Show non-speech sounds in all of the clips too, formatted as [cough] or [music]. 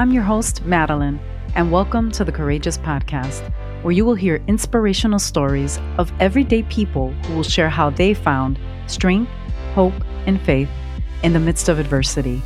I'm your host, Madeline, and welcome to the Courageous Podcast, where you will hear inspirational stories of everyday people who will share how they found strength, hope, and faith in the midst of adversity.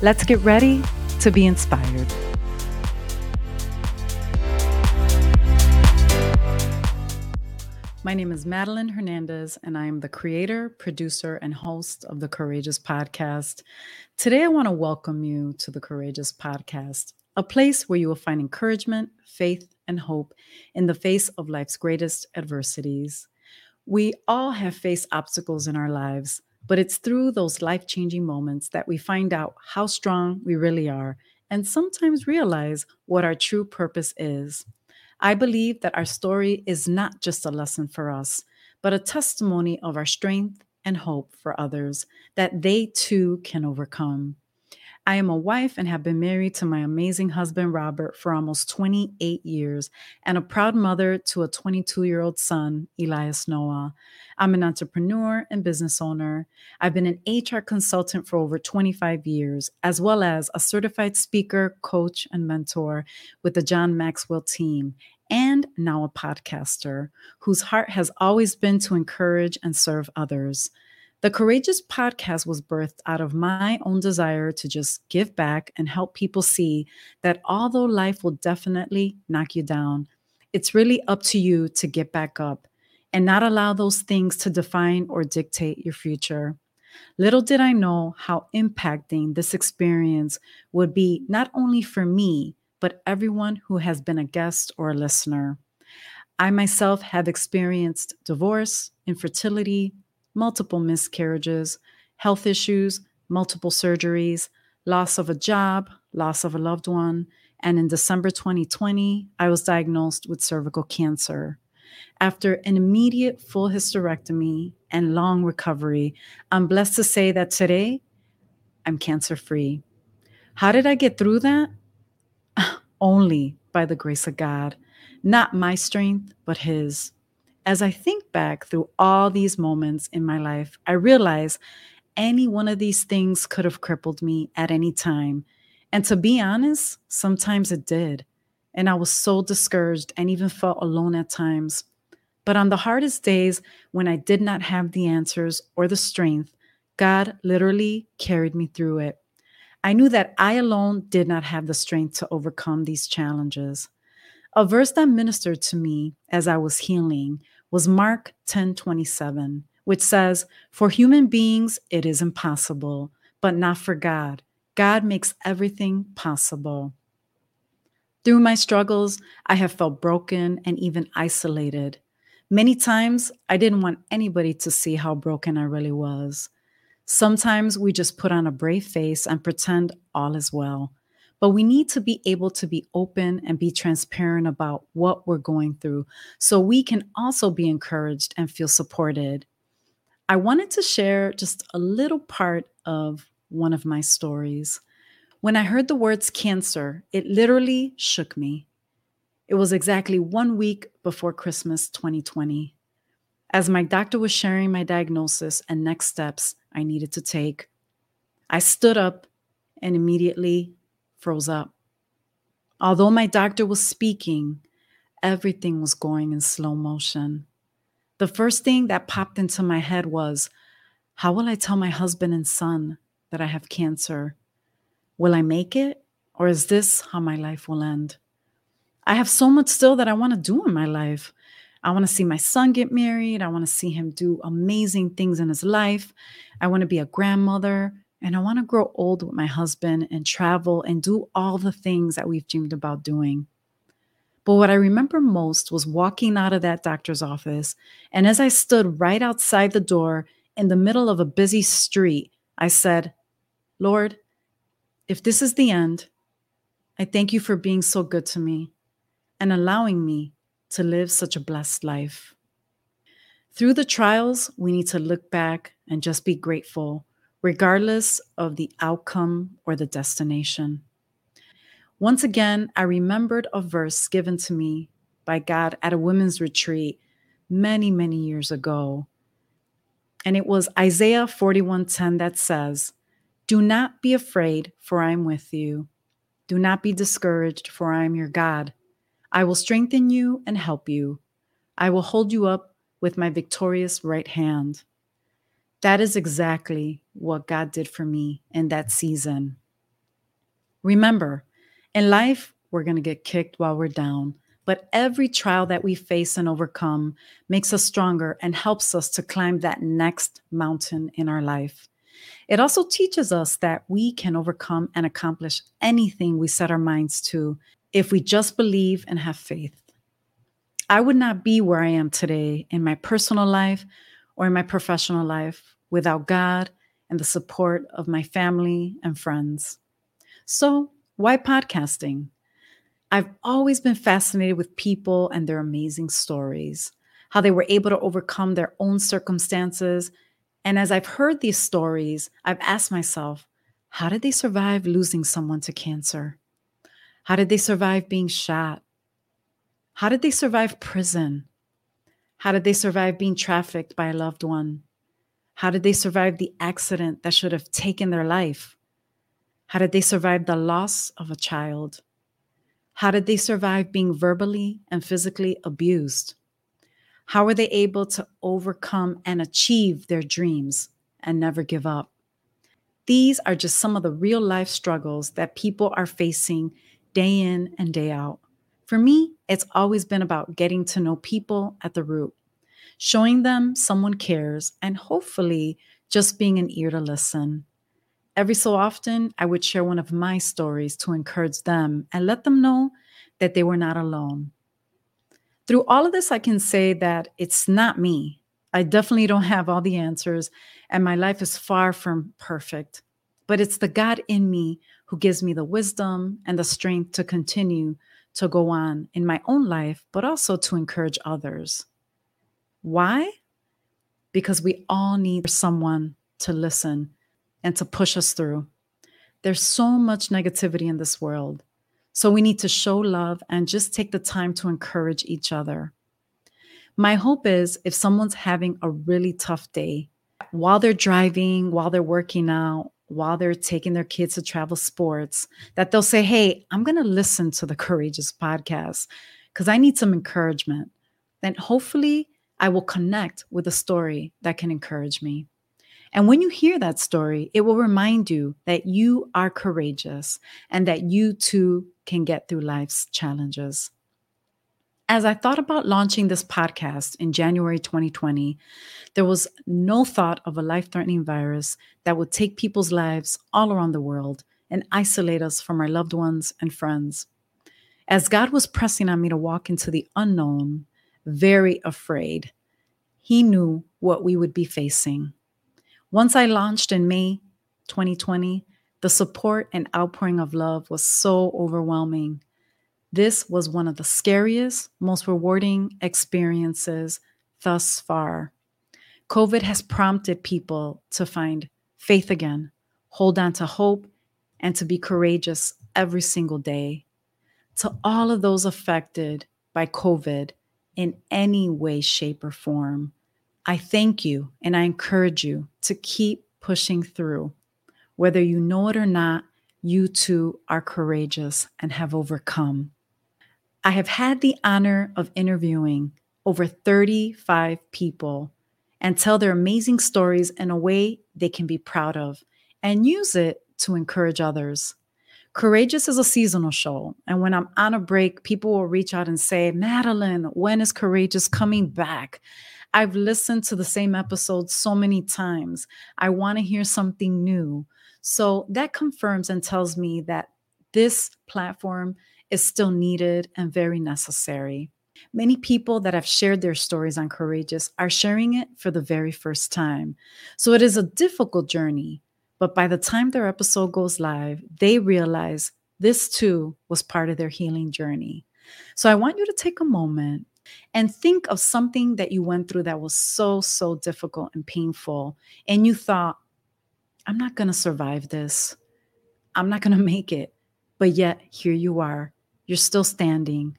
Let's get ready to be inspired. My name is Madeline Hernandez, and I am the creator, producer, and host of the Courageous Podcast. Today, I want to welcome you to the Courageous Podcast, a place where you will find encouragement, faith, and hope in the face of life's greatest adversities. We all have faced obstacles in our lives, but it's through those life changing moments that we find out how strong we really are and sometimes realize what our true purpose is. I believe that our story is not just a lesson for us, but a testimony of our strength and hope for others that they too can overcome. I am a wife and have been married to my amazing husband, Robert, for almost 28 years, and a proud mother to a 22 year old son, Elias Noah. I'm an entrepreneur and business owner. I've been an HR consultant for over 25 years, as well as a certified speaker, coach, and mentor with the John Maxwell team, and now a podcaster whose heart has always been to encourage and serve others. The Courageous podcast was birthed out of my own desire to just give back and help people see that although life will definitely knock you down, it's really up to you to get back up and not allow those things to define or dictate your future. Little did I know how impacting this experience would be not only for me, but everyone who has been a guest or a listener. I myself have experienced divorce, infertility, multiple miscarriages, health issues, multiple surgeries, loss of a job, loss of a loved one, and in December 2020, I was diagnosed with cervical cancer. After an immediate full hysterectomy and long recovery, I'm blessed to say that today I'm cancer free. How did I get through that? Only by the grace of God, not my strength, but His. As I think back through all these moments in my life, I realize any one of these things could have crippled me at any time. And to be honest, sometimes it did. And I was so discouraged and even felt alone at times. But on the hardest days, when I did not have the answers or the strength, God literally carried me through it. I knew that I alone did not have the strength to overcome these challenges. A verse that ministered to me as I was healing was Mark 10:27, which says, "For human beings it is impossible, but not for God. God makes everything possible." Through my struggles, I have felt broken and even isolated. Many times, I didn't want anybody to see how broken I really was. Sometimes we just put on a brave face and pretend all is well. But we need to be able to be open and be transparent about what we're going through so we can also be encouraged and feel supported. I wanted to share just a little part of one of my stories. When I heard the words cancer, it literally shook me. It was exactly one week before Christmas 2020. As my doctor was sharing my diagnosis and next steps I needed to take, I stood up and immediately froze up. Although my doctor was speaking, everything was going in slow motion. The first thing that popped into my head was how will I tell my husband and son that I have cancer? Will I make it? Or is this how my life will end? I have so much still that I want to do in my life. I want to see my son get married. I want to see him do amazing things in his life. I want to be a grandmother. And I want to grow old with my husband and travel and do all the things that we've dreamed about doing. But what I remember most was walking out of that doctor's office. And as I stood right outside the door in the middle of a busy street, I said, Lord, if this is the end, I thank you for being so good to me and allowing me to live such a blessed life. Through the trials, we need to look back and just be grateful regardless of the outcome or the destination. Once again, I remembered a verse given to me by God at a women's retreat many, many years ago. And it was Isaiah 41:10 that says, "Do not be afraid, for I am with you. Do not be discouraged, for I am your God. I will strengthen you and help you. I will hold you up with my victorious right hand. That is exactly what God did for me in that season. Remember, in life, we're going to get kicked while we're down, but every trial that we face and overcome makes us stronger and helps us to climb that next mountain in our life. It also teaches us that we can overcome and accomplish anything we set our minds to if we just believe and have faith. I would not be where I am today in my personal life or in my professional life without God and the support of my family and friends. So, why podcasting? I've always been fascinated with people and their amazing stories, how they were able to overcome their own circumstances. And as I've heard these stories, I've asked myself, how did they survive losing someone to cancer? How did they survive being shot? How did they survive prison? How did they survive being trafficked by a loved one? How did they survive the accident that should have taken their life? How did they survive the loss of a child? How did they survive being verbally and physically abused? How were they able to overcome and achieve their dreams and never give up? These are just some of the real life struggles that people are facing day in and day out. For me, it's always been about getting to know people at the root showing them someone cares, and hopefully just being an ear to listen. Every so often, I would share one of my stories to encourage them and let them know that they were not alone. Through all of this, I can say that it's not me. I definitely don't have all the answers, and my life is far from perfect. But it's the God in me who gives me the wisdom and the strength to continue to go on in my own life, but also to encourage others. Why? Because we all need someone to listen and to push us through. There's so much negativity in this world. So we need to show love and just take the time to encourage each other. My hope is if someone's having a really tough day, while they're driving, while they're working out, while they're taking their kids to travel sports, that they'll say, Hey, I'm going to listen to the Courageous podcast because I need some encouragement. Then hopefully I will connect with a story that can encourage me. And when you hear that story, it will remind you that you are courageous and that you too can get through life's challenges. As I thought about launching this podcast in January 2020, there was no thought of a life threatening virus that would take people's lives all around the world and isolate us from our loved ones and friends. As God was pressing on me to walk into the unknown, very afraid. He knew what we would be facing. Once I launched in May 2020, the support and outpouring of love was so overwhelming. This was one of the scariest, most rewarding experiences thus far. COVID has prompted people to find faith again, hold on to hope, and to be courageous every single day. To all of those affected by COVID, in any way, shape, or form, I thank you and I encourage you to keep pushing through. Whether you know it or not, you too are courageous and have overcome. I have had the honor of interviewing over 35 people and tell their amazing stories in a way they can be proud of and use it to encourage others. Courageous is a seasonal show. And when I'm on a break, people will reach out and say, Madeline, when is Courageous coming back? I've listened to the same episode so many times. I want to hear something new. So that confirms and tells me that this platform is still needed and very necessary. Many people that have shared their stories on Courageous are sharing it for the very first time. So it is a difficult journey, but by the time their episode goes live, they realize this too was part of their healing journey. So I want you to take a moment and think of something that you went through that was so, so difficult and painful. And you thought, I'm not going to survive this. I'm not going [laughs] to make it. But yet, here you are. You're still standing.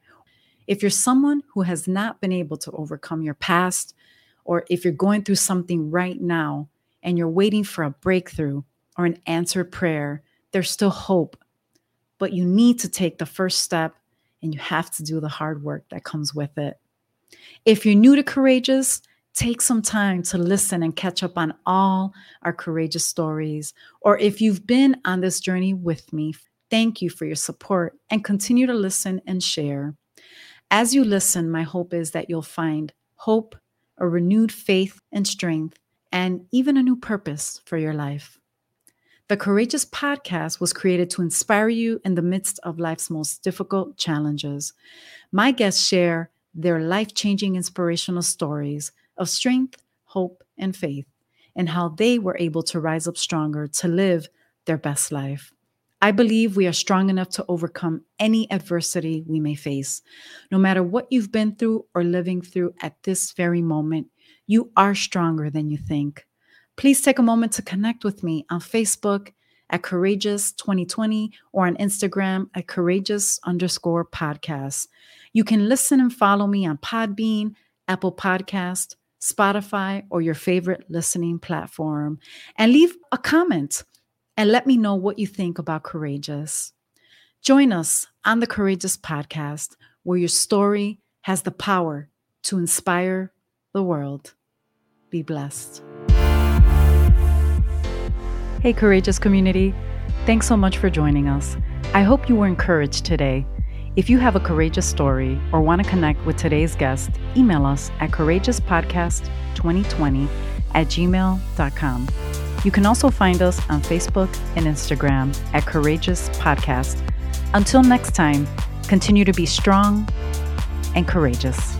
If you're someone who has not been able to overcome your past, or if you're going through something right now, and you're waiting for a breakthrough or an answered prayer, there's still hope. but you need to take the first step and you have to do the hard work that comes with it. If you're new to Courageous, take some time to listen and catch up on all our courageous stories. Or if you've been on this journey with me, thank you for your support and continue to listen and share. As you listen, my hope is that you'll find hope, a renewed faith and strength, and even a new purpose for your life. The Courageous podcast was created to inspire you in the midst of life's most difficult challenges. My guests share their life changing inspirational stories of strength, hope, and faith, and how they were able to rise up stronger to live their best life. I believe we are strong enough to overcome any adversity we may face. No matter what you've been through or living through at this very moment, you are stronger than you think. Please take a moment to connect with me on Facebook at Courageous 2020 or on Instagram at Courageous underscore podcast. You can listen and follow me on Podbean, Apple Podcast, Spotify, or your favorite listening platform, and leave a comment and let me know what you think about Courageous. Join us on the Courageous podcast, where your story has the power to inspire the world. Be blessed. Hey, Courageous community. Thanks so much for joining us. I hope you were encouraged today. If you have a courageous story or want to connect with today's guest, email us at courageouspodcast2020 at gmail.com. You can also find us on Facebook and Instagram at Courageous Podcast. Until next time, continue to be strong and courageous.